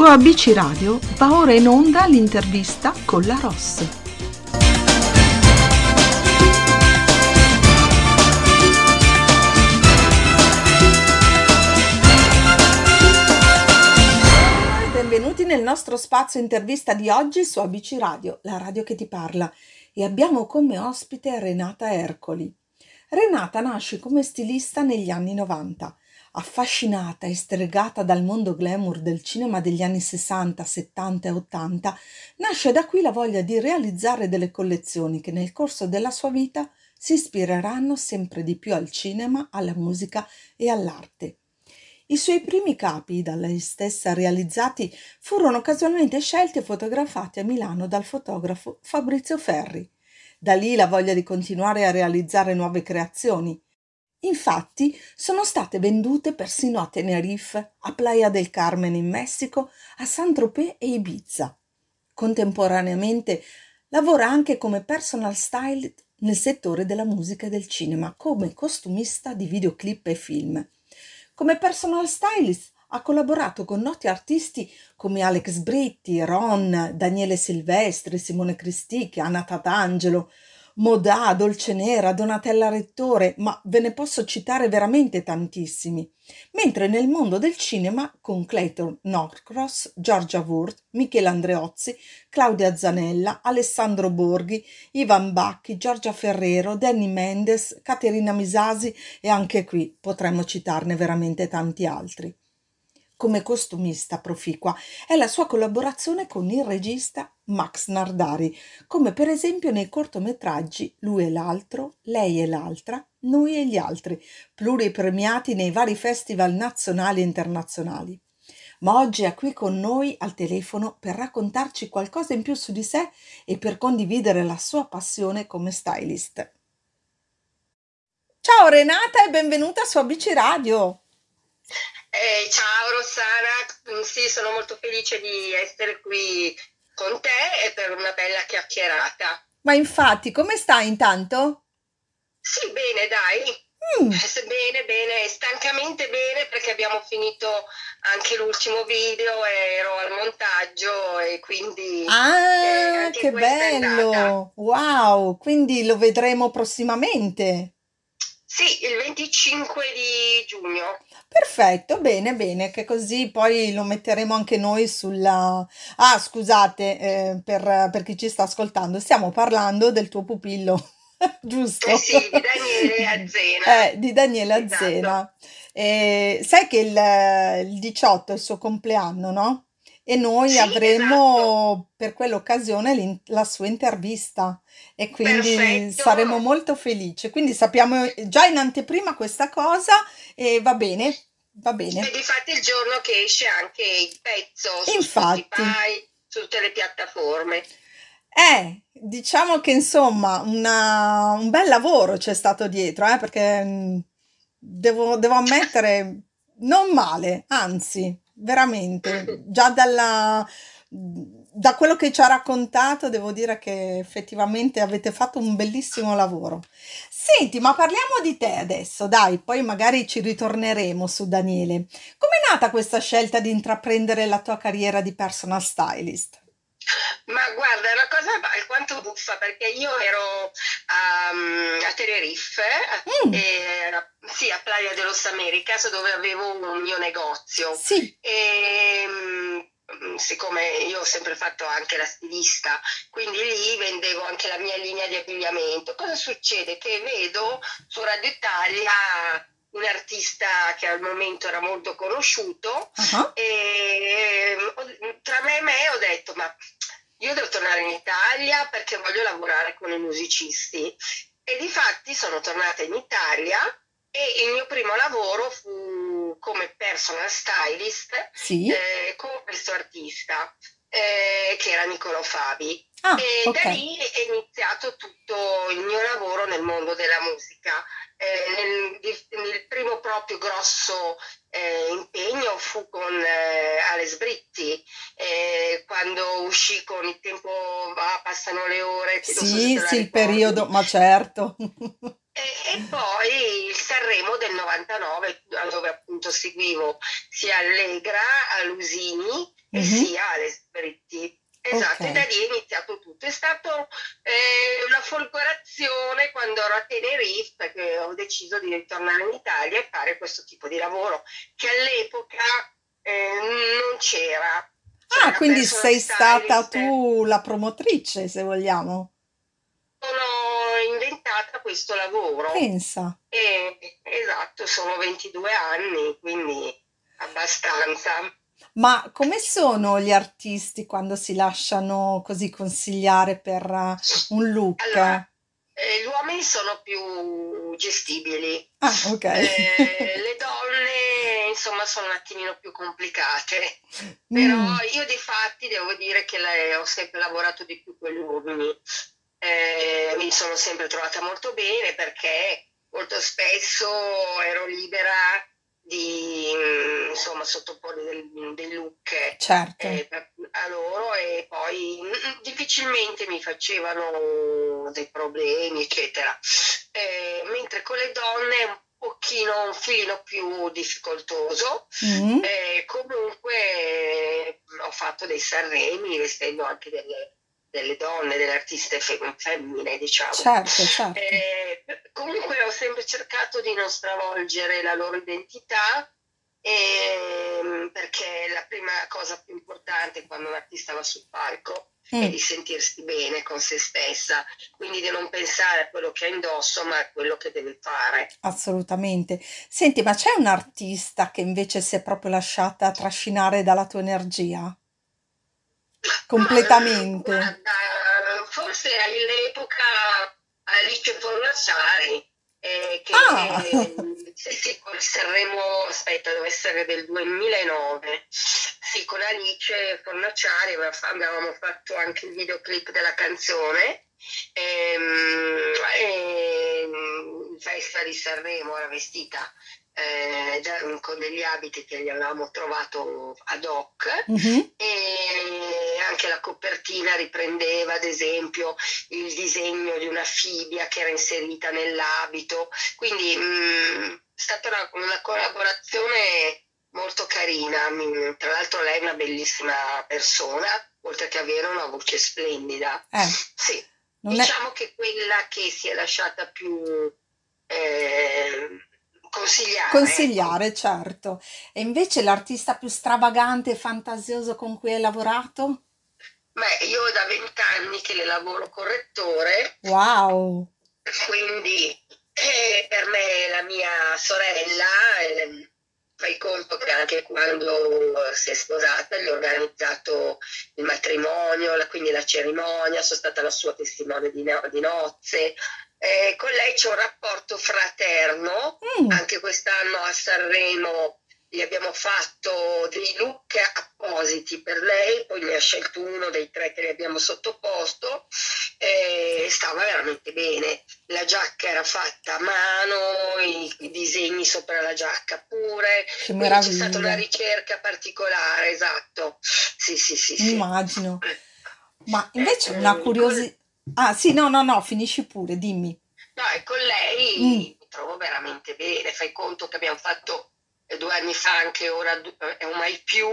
Su ABC Radio va ora in onda l'intervista con la Ross. Benvenuti nel nostro spazio intervista di oggi su ABC Radio, la radio che ti parla, e abbiamo come ospite Renata Ercoli. Renata nasce come stilista negli anni 90 affascinata e stregata dal mondo glamour del cinema degli anni 60, 70 e 80, nasce da qui la voglia di realizzare delle collezioni che nel corso della sua vita si ispireranno sempre di più al cinema, alla musica e all'arte. I suoi primi capi, da lei stessa realizzati, furono casualmente scelti e fotografati a Milano dal fotografo Fabrizio Ferri. Da lì la voglia di continuare a realizzare nuove creazioni, Infatti sono state vendute persino a Tenerife, a Playa del Carmen in Messico, a Saint-Tropez e Ibiza. Contemporaneamente lavora anche come personal stylist nel settore della musica e del cinema, come costumista di videoclip e film. Come personal stylist ha collaborato con noti artisti come Alex Britti, Ron, Daniele Silvestri, Simone Cristicchi, Anna Tatangelo, Modà, Dolcenera, Donatella Rettore, ma ve ne posso citare veramente tantissimi. Mentre nel mondo del cinema con Clayton Norcross, Giorgia Wurth, Michele Andreozzi, Claudia Zanella, Alessandro Borghi, Ivan Bacchi, Giorgia Ferrero, Danny Mendes, Caterina Misasi e anche qui potremmo citarne veramente tanti altri come costumista proficua è la sua collaborazione con il regista Max Nardari, come per esempio nei cortometraggi Lui e l'altro, Lei e l'altra, Noi e gli altri, pluripremiati nei vari festival nazionali e internazionali. Ma oggi è qui con noi al telefono per raccontarci qualcosa in più su di sé e per condividere la sua passione come stylist. Ciao Renata e benvenuta su ABC Radio. Eh, ciao Rossana, mm, sì, sono molto felice di essere qui con te e per una bella chiacchierata. Ma infatti, come stai intanto? Sì, bene, dai. Mm. Eh, bene, bene, stancamente bene perché abbiamo finito anche l'ultimo video, ero al montaggio e quindi... Ah, eh, che bello! Wow, quindi lo vedremo prossimamente. Sì, il 25 di giugno. Perfetto, bene, bene, che così poi lo metteremo anche noi sulla... Ah, scusate, eh, per, per chi ci sta ascoltando, stiamo parlando del tuo pupillo, giusto? Eh sì, di Daniele Azzena. Eh, di Daniele Esatto. Azzena. Eh, sai che il, il 18 è il suo compleanno, no? E noi Sì, avremo esatto. per quell'occasione la sua intervista e quindi Perfetto. saremo molto felici. Quindi sappiamo già in anteprima questa cosa e va bene, va bene. E difatti il giorno che esce anche il pezzo su Infatti. Spotify, su tutte le piattaforme. Eh, diciamo che insomma una- un bel lavoro c'è stato dietro, eh, perché mh, devo, devo ammettere non male, anzi, veramente, già dalla, da quello che ci ha raccontato, devo dire che effettivamente avete fatto un bellissimo lavoro. Senti, ma parliamo di te adesso, dai, poi magari ci ritorneremo su Daniele. Com'è nata questa scelta di intraprendere la tua carriera di personal stylist? Ma guarda, è una cosa alquanto buffa perché io ero a, a Tenerife, Mm, eh, sì, a Playa de los Americas, dove avevo un mio negozio. sì, E mm, siccome io ho sempre fatto anche la stilista, quindi lì vendevo anche la mia linea di abbigliamento. Cosa succede? Che vedo su Radio Italia un artista che al momento era molto conosciuto ah, e ho- tra me e me ho detto, ma io devo tornare in Italia perché voglio lavorare con i musicisti. E difatti sono tornata in Italia e il mio primo lavoro fu come personal stylist sì. eh, con questo artista eh, che era Niccolò Fabi. Ah, E ok. da lì è iniziato tutto il mio lavoro nel mondo della musica. Eh, nel, il primo proprio grosso eh, impegno fu con eh, Alex Britti, eh, quando uscì con Il tempo va, passano le ore, non so Sì, sì, il ricordi. periodo, ma certo. E, e poi il Sanremo del 99, dove appunto seguivo sia Allegra, a Lusini e mm-hmm. sia Alex Britti. Esatto, okay. e da lì è iniziato tutto. È stata eh, una folgorazione quando ero a Tenerife che ho deciso di ritornare in Italia e fare questo tipo di lavoro che all'epoca eh, non c'era. Ah, quindi sei stata tu la promotrice, se vogliamo. Sono inventata questo lavoro. Pensa. E, esatto, sono 22 anni, quindi abbastanza. Ma come sono gli artisti quando si lasciano così consigliare per uh, un look? Allora, eh, gli uomini sono più gestibili. Ah, ok. Eh, le donne, insomma, sono un attimino più complicate. Però mm. io di fatti devo dire che ho sempre lavorato di più con gli uomini. Eh, mi sono sempre trovata molto bene perché molto spesso ero libera di insomma sottoporre del, dei look certo. eh, a loro e poi difficilmente mi facevano dei problemi eccetera eh, mentre con le donne è un pochino un filino più difficoltoso mm-hmm. eh, comunque ho fatto dei Sanremi vestendo anche delle delle donne, delle artiste femmine, diciamo. Certo, certo. Eh, comunque ho sempre cercato di non stravolgere la loro identità eh, perché la prima cosa più importante quando un artista va sul palco mm. è di sentirsi bene con se stessa, quindi di non pensare a quello che ha indosso, ma a quello che deve fare. Assolutamente. Senti, ma c'è un artista che invece si è proprio lasciata trascinare dalla tua energia? Completamente. Guarda, forse all'epoca Alice Fornaciari, eh, che ah. eh, sì, con Sanremo, aspetta, deve essere del 2009. Sì, con Alice Fornaciari avevamo fatto anche il videoclip della canzone. Ehm, e, e, il Festival di Sanremo era vestita eh, con degli abiti che gli avevamo trovato ad hoc mm-hmm. e anche la copertina riprendeva ad esempio il disegno di una fibbia che era inserita nell'abito, quindi mh, mm, è stata una, una collaborazione molto carina, tra l'altro lei è una bellissima persona, oltre che avere una voce splendida. Eh, sì. Diciamo è... che quella che si è lasciata più eh, consigliare. Consigliare, certo. E invece l'artista più stravagante e fantasioso con cui hai lavorato? Beh, io da vent'anni che le lavoro correttore. Wow! Quindi eh, per me la mia sorella, eh, fai conto che anche quando si è sposata gli ho organizzato il matrimonio, la, quindi la cerimonia, sono stata la sua testimone di, no, di nozze, eh, con lei c'è un rapporto fraterno, mm. anche quest'anno a Sanremo gli abbiamo fatto dei look appositi per lei, poi ne ha scelto uno dei tre che le abbiamo sottoposto e stava veramente bene. La giacca era fatta a mano, i, i disegni sopra la giacca pure, che meraviglia. c'è stata una ricerca particolare, esatto. Sì, sì, sì. sì. Immagino. Ma invece eh, una curiosità Ah, sì, no, no, no, finisci pure, dimmi. No, e con lei mm. mi trovo veramente bene. Fai conto che abbiamo fatto eh, due anni fa, anche ora è un mai più,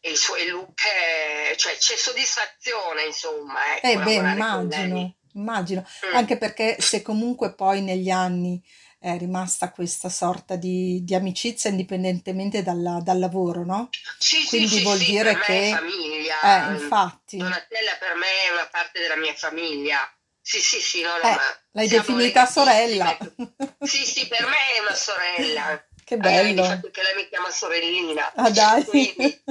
e i suoi look, è, cioè c'è soddisfazione, insomma. Ecco, eh beh, immagino, immagino. Mm. Anche perché se comunque poi negli anni è rimasta questa sorta di, di amicizia indipendentemente dalla, dal lavoro, no? Sì, Quindi sì, vuol sì, dire che... È famiglia. Eh, infatti. Donatella per me è una parte della mia famiglia. Sì, sì, sì, no, no, eh, l'hai definita sorella. Sì, sì, per me è una sorella. Che bello. Eh, che lei mi chiama sorellina. Ah dai.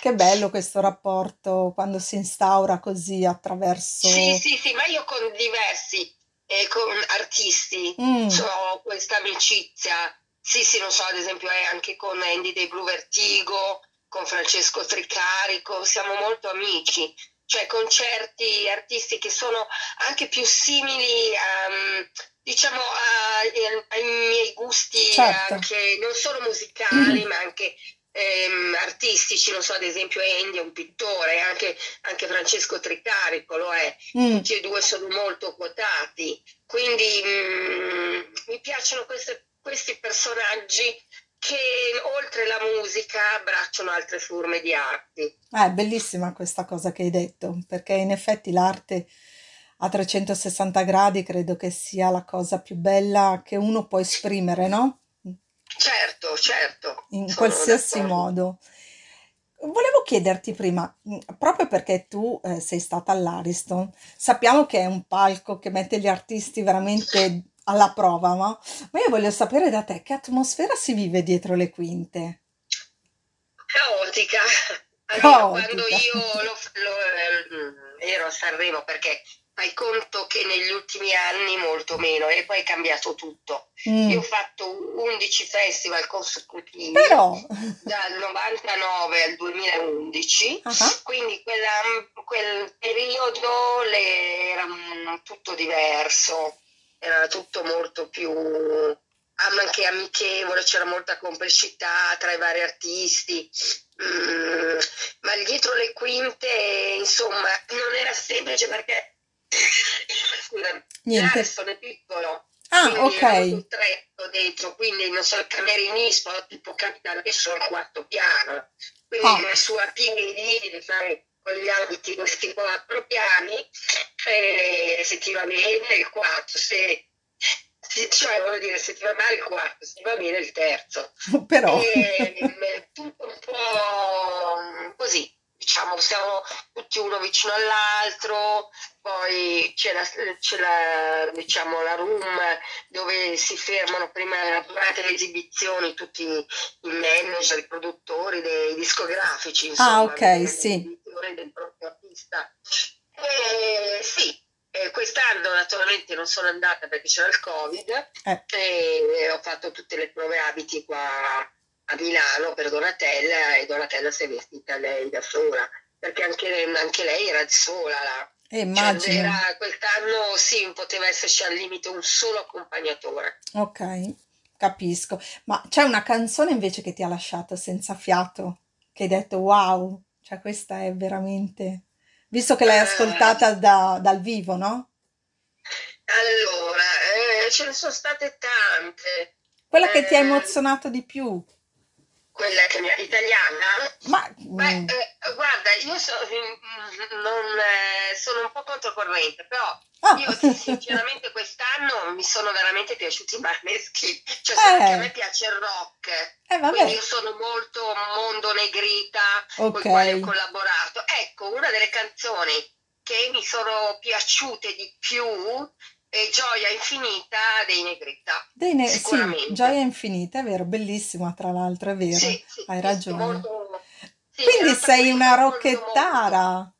che bello questo rapporto quando si instaura così attraverso... Sì, sì, sì, ma io con diversi eh, con artisti mm. ho questa amicizia. Sì, sì, non so, ad esempio eh, anche con Andy dei Blue Vertigo, con Francesco Tricarico, siamo molto amici cioè con certi artisti che sono anche più simili a, diciamo, a, ai miei gusti, certo. anche, non solo musicali, mm. ma anche ehm, artistici, non so, ad esempio Andy è un pittore, anche, anche Francesco Tricarico lo è, mm. tutti e due sono molto quotati, quindi mh, mm, mi piacciono queste, questi personaggi che oltre la musica abbracciano altre forme di arte. Ah, è bellissima questa cosa che hai detto, perché in effetti l'arte a 360 gradi credo che sia la cosa più bella che uno può esprimere, no? Certo, certo. In qualsiasi modo. Volevo chiederti prima, mm, proprio perché tu eh, sei stata all'Ariston, sappiamo che è un palco che mette gli artisti veramente alla prova, no? Ma io voglio sapere da te che atmosfera si vive dietro le quinte. Caotica. Allora, quando io lo, lo, eh, ero a Sanremo, perché fai conto che negli ultimi anni molto meno e poi è cambiato tutto. Mm. Io ho fatto 11 festival consecutivi Però... dal 99 al 2011, uh-huh. quindi quella, quel periodo le, era tutto diverso, era tutto molto più anche amichevole, c'era molta complicità tra i vari artisti. Mm, ma dietro le quinte, insomma, non era semplice perché Scusa, Niente. l'Ariston è piccolo. Ah, ok. tretto dentro, quindi non so, il camerinismo tipo capitano che sono al quarto piano. Quindi oh. la sua piedi di fare con gli abiti questi quattro piani, e se ti va bene il quarto, se cioè voglio dire se ti va male il quarto, se ti va bene il terzo. Però e, tutto un po' così diciamo, siamo tutti uno vicino all'altro, poi c'è la, c'è la, diciamo, la room dove si fermano prima durante le esibizioni tutti i manager, i produttori dei discografici, insomma, ah, ok, sì. del proprio artista. E, sì, quest'anno naturalmente non sono andata perché c'era il Covid eh. e ho fatto tutte le prove abiti qua a Milano per Donatella e Donatella si è vestita lei da sola, perché anche lei, anche lei era sola là. Eh, immagino. Cioè, quest'anno sì, poteva esserci al limite un solo accompagnatore. Ok, capisco. Ma c'è una canzone invece che ti ha lasciato senza fiato, che hai detto wow, cioè questa è veramente... Visto che l'hai eh. ascoltata da, dal vivo, no? Allora, eh, ce ne sono state tante. Quella che ti ha eh, emozionato di più quella che mi, italiana. Ma, Beh, mm. eh, guarda, io so, mm, non, eh, sono un po' controcorrente, però oh. io sinceramente quest'anno mi sono veramente piaciuti i Maneschi, cioè eh. a me piace il rock, eh, quindi io sono molto mondo negrita okay. con il quale ho collaborato. Ecco, una delle canzoni che mi sono piaciute di più e Gioia Infinita dei Negrita. Dei ne- sì, Gioia Infinita, è vero, bellissima tra l'altro, è vero, sì, sì, hai ragione. Molto, Quindi sei una rocchettara.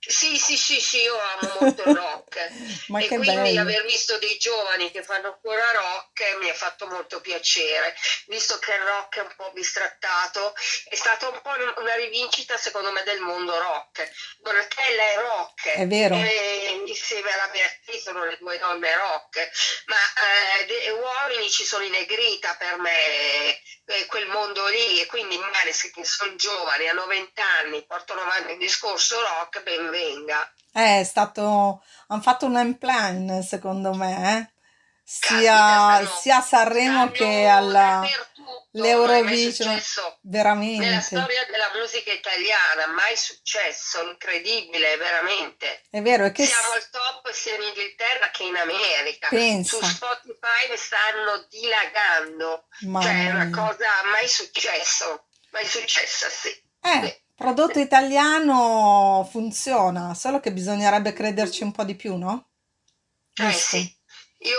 Sì, sì, sì, sì, io amo molto il rock Ma e quindi bello. aver visto dei giovani che fanno ancora rock mi ha fatto molto piacere, visto che il rock è un po' bistrattato, è stata un po' una rivincita secondo me del mondo rock. Donatella è rock, è vero. E insieme alla Beatrice sono le due donne rock, ma eh, uomini ci sono in negrita per me, eh, quel mondo lì, e quindi Manes che sono giovani, hanno 20 anni, portano avanti un discorso rock, ben venga. Eh, è stato, hanno fatto un unplan secondo me, eh? sia, sia a Sanremo che alla l'Eurovision, veramente. Nella storia della musica italiana, mai successo, incredibile, veramente. È vero, è che siamo al top sia in Inghilterra che in America. Pensa. Su Spotify stanno dilagando, Mamma cioè è una cosa mai successo, mai successa, sì. Eh. Sì. Prodotto italiano funziona, solo che bisognerebbe crederci un po' di più, no? Eh sì. Io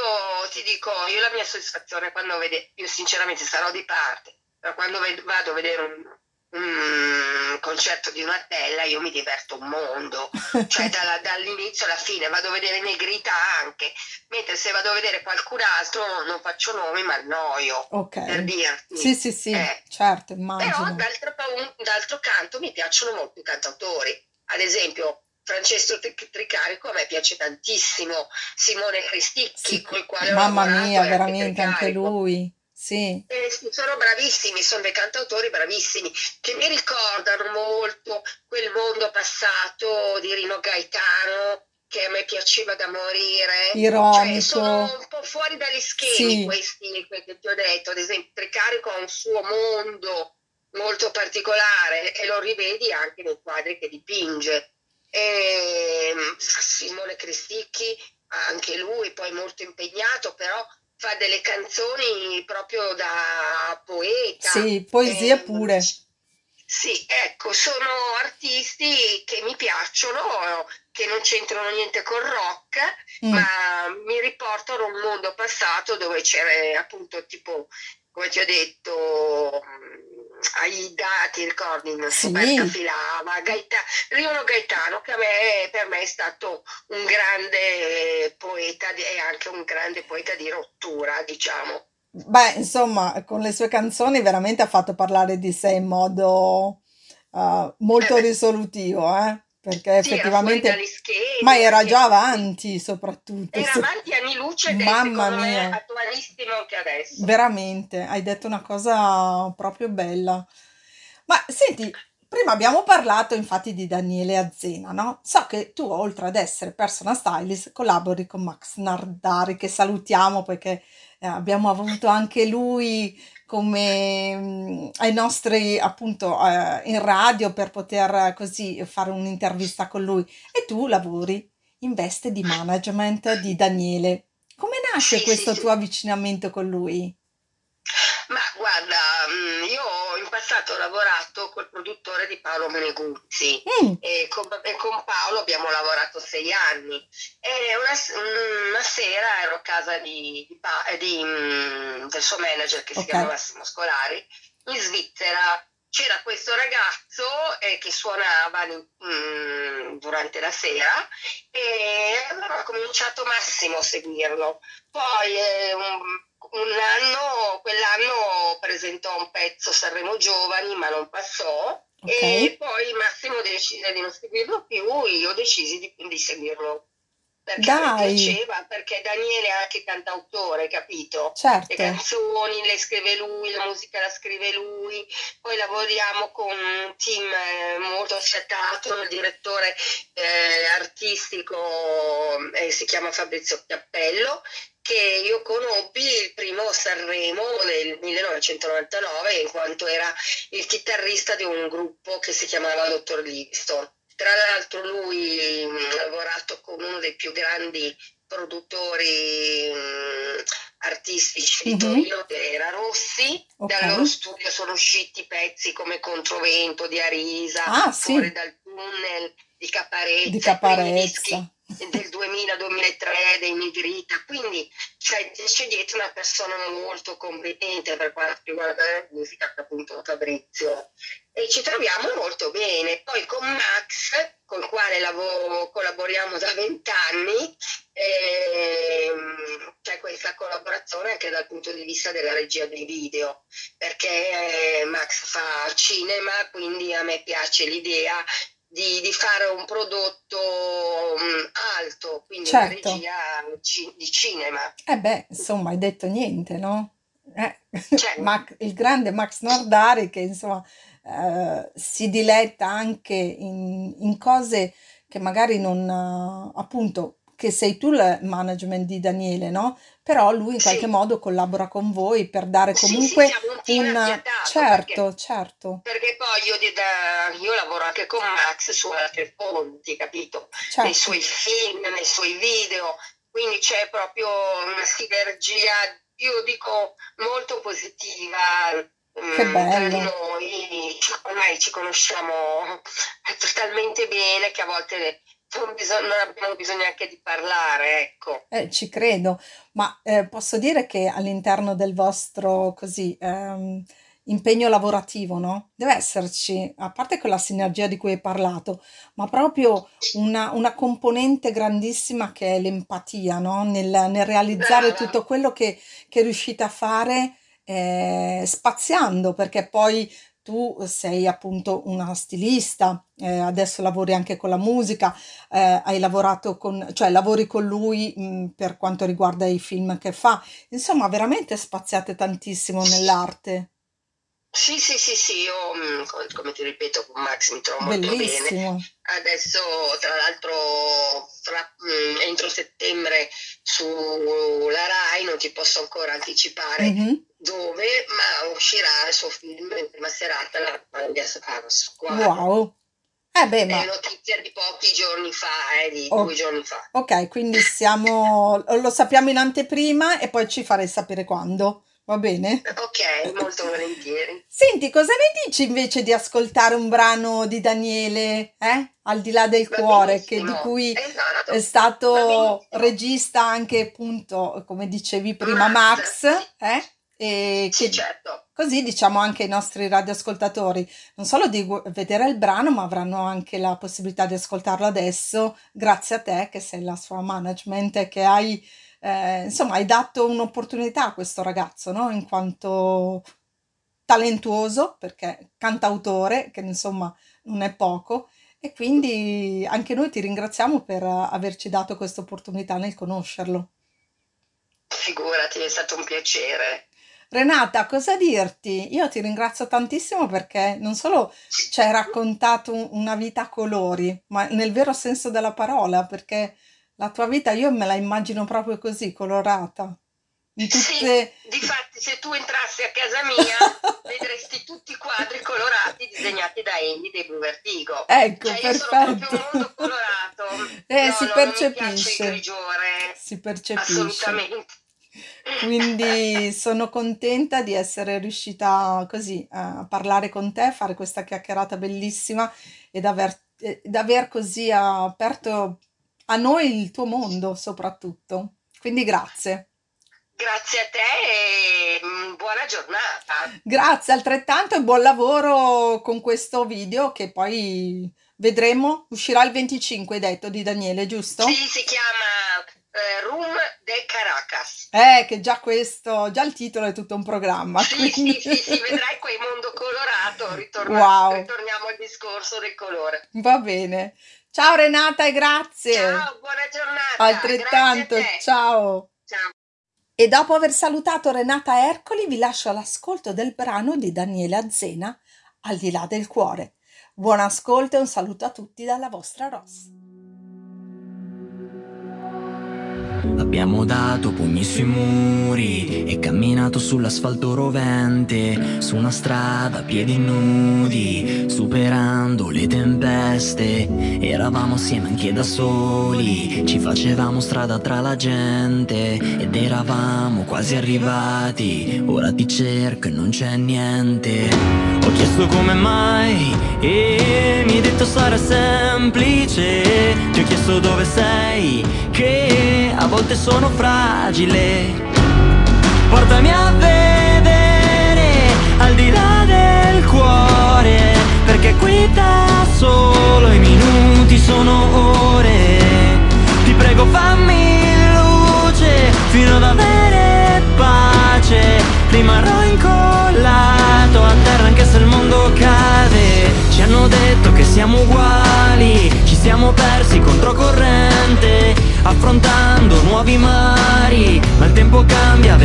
ti dico, io la mia soddisfazione quando vedo, io sinceramente sarò di parte, però quando vado a vedere un, un concerto di una tella io mi diverto un mondo, cioè dalla, dall'inizio alla fine vado a vedere Negrita anche, mentre se vado a vedere qualcun altro non faccio nomi ma annoio, Ok. per dirti. Sì, sì, sì, Eh, certo, però immagino. d'altro, pa- d'altro canto mi piacciono molto i cantautori, ad esempio Francesco Tric- Tricarico a me piace tantissimo, Simone Cristicchi Sì, col quale ho mamma lavorato mia, anche veramente anche lui. Sì, Eh, sono bravissimi, sono dei cantautori bravissimi che mi ricordano molto quel mondo passato di Rino Gaetano che a me piaceva da morire. Ironico. Cioè, sono un po' fuori dagli schemi Sì. questi che ti ho detto. Ad esempio, Tricarico ha un suo mondo molto particolare e lo rivedi anche nei quadri che dipinge. E, Simone Cristicchi, anche lui, poi molto impegnato, però fa delle canzoni proprio da poeta. Sì, poesie E, pure. sì, ecco, sono artisti che mi piacciono, che non c'entrano niente col rock, Mm, ma mi riportano a un mondo passato dove c'era appunto tipo, come ti ho detto, Aida, ti ricordi, Sì, Filava, Gaeta, Rino Gaetano, che me, per me è stato un grande poeta di- e anche un grande poeta di rottura, diciamo. beh, insomma, con le sue canzoni veramente ha fatto parlare di sé in modo eh, Eh molto beh, risolutivo, eh? Perché sì, effettivamente, dagli ma era già avanti soprattutto. Era avanti anni luce è Mamma mia, attualissimo anche adesso. veramente, hai detto una cosa proprio bella. Ma senti, prima abbiamo parlato infatti di Daniele Azzena, no? So che tu, oltre ad essere personal stylist, collabori con Max Nardari, che salutiamo perché eh, abbiamo avuto anche lui come mm, ai nostri, appunto, eh, in radio per poter così fare un'intervista con lui. E tu lavori in veste di management di Daniele. Come nasce questo tuo avvicinamento con lui? Ma guarda, mm, ho lavorato col produttore di Paolo Meneguzzi Mm, e con, e con Paolo abbiamo lavorato sei anni. E una, una sera ero a casa di, di eh, di, mm, del suo manager che si ok, chiama Massimo Scolari in Svizzera. C'era questo ragazzo eh, che suonava mm, durante la sera e allora ho cominciato Massimo a seguirlo. Poi eh, un, un anno, quell'anno presentò un pezzo Sanremo Giovani, ma non passò. ok. E poi Massimo decise di non seguirlo più, io decisi di, di seguirlo perché Dai, piaceva, perché Daniele è anche cantautore, capito? Le certo. canzoni le scrive lui, la musica la scrive lui, poi lavoriamo con un team eh, molto affiatato, il direttore eh, artistico eh, si chiama Fabrizio Cappello, che io conobbi il primo Sanremo del 1999 in quanto era il chitarrista di un gruppo che si chiamava Dottor Livingston. Tra l'altro lui mh, ha lavorato con uno dei più grandi produttori mh, artistici di Mhm, Torino, che era Rossi. Dal loro studio sono usciti pezzi come Controvento di Arisa, Ah, Fuori sì, dal tunnel di di Caparezza, i primi dischi Caparezza. Del 2000-2003 dei Nigrita, quindi c'è, c'è dietro una persona molto competente per quanto riguarda la musica, appunto Fabrizio, e ci troviamo molto bene. Poi con Max, con il quale lavoro, collaboriamo da vent'anni, ehm, c'è questa collaborazione anche dal punto di vista della regia dei video, perché eh, Max fa cinema, quindi a me piace l'idea di, di fare un prodotto mm, alto, quindi una Certo. regia ci- di cinema. Eh beh, insomma, hai detto niente, no? Eh, Cioè, Mac- il grande Max Nordari che insomma eh, si diletta anche in, in cose che magari non, eh, appunto, che sei tu il management di Daniele, no? Però lui in qualche sì, modo collabora con voi per dare sì, sì, comunque siamo un team un... affiatato perché Certo, certo, Perché poi io, di- da- io lavoro anche con Max su altri fronti, capito? Nei certo. suoi film, nei suoi video, quindi c'è proprio una sinergia, io dico, molto positiva Che mm, tra di bello. noi. Ormai ci conosciamo talmente bene che a volte non, bisog- non abbiamo bisogno neanche di parlare, ecco. Eh, ci credo, ma eh, posso dire che all'interno del vostro così ehm, impegno lavorativo, no? Deve esserci, a parte quella sinergia di cui hai parlato, ma proprio una, una componente grandissima che è l'empatia, no? Nel, nel realizzare Brava. tutto quello che, che riuscite a fare eh, spaziando, perché poi tu sei appunto una stilista, eh, adesso lavori anche con la musica eh, hai lavorato con, cioè lavori con lui mh, per quanto riguarda i film che fa. Insomma, veramente spaziate tantissimo nell'arte. Sì, sì, sì, sì, io mm, co- come ti ripeto con Max mi trovo molto bene. Bellissimo. adesso tra l'altro fra, mm, entro settembre sulla RAI, non ti posso ancora anticipare mm-hmm. dove, ma uscirà il suo film in prima serata, La Famiglia Scaros. Wow! Eh beh, ma... È notizia di pochi giorni fa, eh, di oh, due giorni fa. Ok, quindi siamo, lo sappiamo in anteprima e poi ci farei sapere quando. Va bene? Ok, molto volentieri. Senti, cosa ne dici invece di ascoltare un brano di Daniele, eh? Al di là del Va cuore, che, di cui esatto. è stato regista anche appunto, come dicevi prima, Max, Max eh? E sì, certo. Così diciamo anche ai nostri radioascoltatori, non solo di vedere il brano, ma avranno anche la possibilità di ascoltarlo adesso, grazie a te che sei la sua management e che hai eh, insomma, hai dato un'opportunità a questo ragazzo, no? In quanto talentuoso, perché cantautore, che insomma non è poco, e quindi anche noi ti ringraziamo per averci dato questa opportunità nel conoscerlo. Figurati, è stato un piacere. Renata, cosa dirti? Io ti ringrazio tantissimo perché non solo ci hai raccontato una vita a colori, ma nel vero senso della parola, perché la tua vita io me la immagino proprio così, colorata. Tutte... Sì, difatti se tu entrassi a casa mia vedresti tutti i quadri colorati disegnati da Andy dei Blue Vertigo. Ecco, cioè, perfetto. Io sono proprio un mondo colorato. Eh, no, si no, percepisce. grigiore. Si percepisce. Assolutamente. Quindi sono contenta di essere riuscita così a parlare con te, fare questa chiacchierata bellissima ed aver, ed aver così aperto a noi il tuo mondo soprattutto. Quindi grazie. Grazie a te e mm, buona giornata. Grazie altrettanto e buon lavoro con questo video che poi vedremo. Uscirà il 25, hai detto, di Daniele, giusto? Sì, si chiama eh, Room de Caracas. Eh, che già questo, già il titolo è tutto un programma. Sì, quindi... sì, sì, sì, vedrai quel mondo colorato. Ritorna... Wow. Ritorniamo al discorso del colore. Va bene. Ciao Renata e grazie. Ciao, buona giornata. Altrettanto, ciao. Ciao. E dopo aver salutato Renata Ercoli vi lascio all'ascolto del brano di Daniele Azzena, Al di là del cuore. Buon ascolto e un saluto a tutti dalla vostra Ross. Abbiamo dato pugni sui muri e camminato sull'asfalto rovente, su una strada a piedi nudi, superando le tempeste. Eravamo assieme anche da soli, ci facevamo strada tra la gente ed eravamo quasi arrivati. Ora ti cerco e non c'è niente. Ho chiesto come mai e mi hai detto sarà semplice. Ti ho chiesto dove sei, che a volte sono fragile. Portami a vedere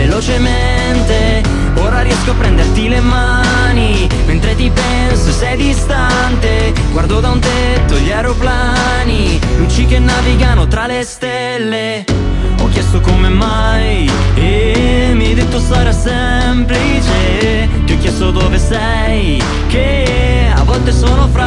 velocemente. Ora riesco a prenderti le mani, mentre ti penso sei distante. Guardo da un tetto gli aeroplani, luci che navigano tra le stelle. Ho chiesto come mai e mi hai detto sarà semplice. Ti ho chiesto dove sei, che a volte sono fragile.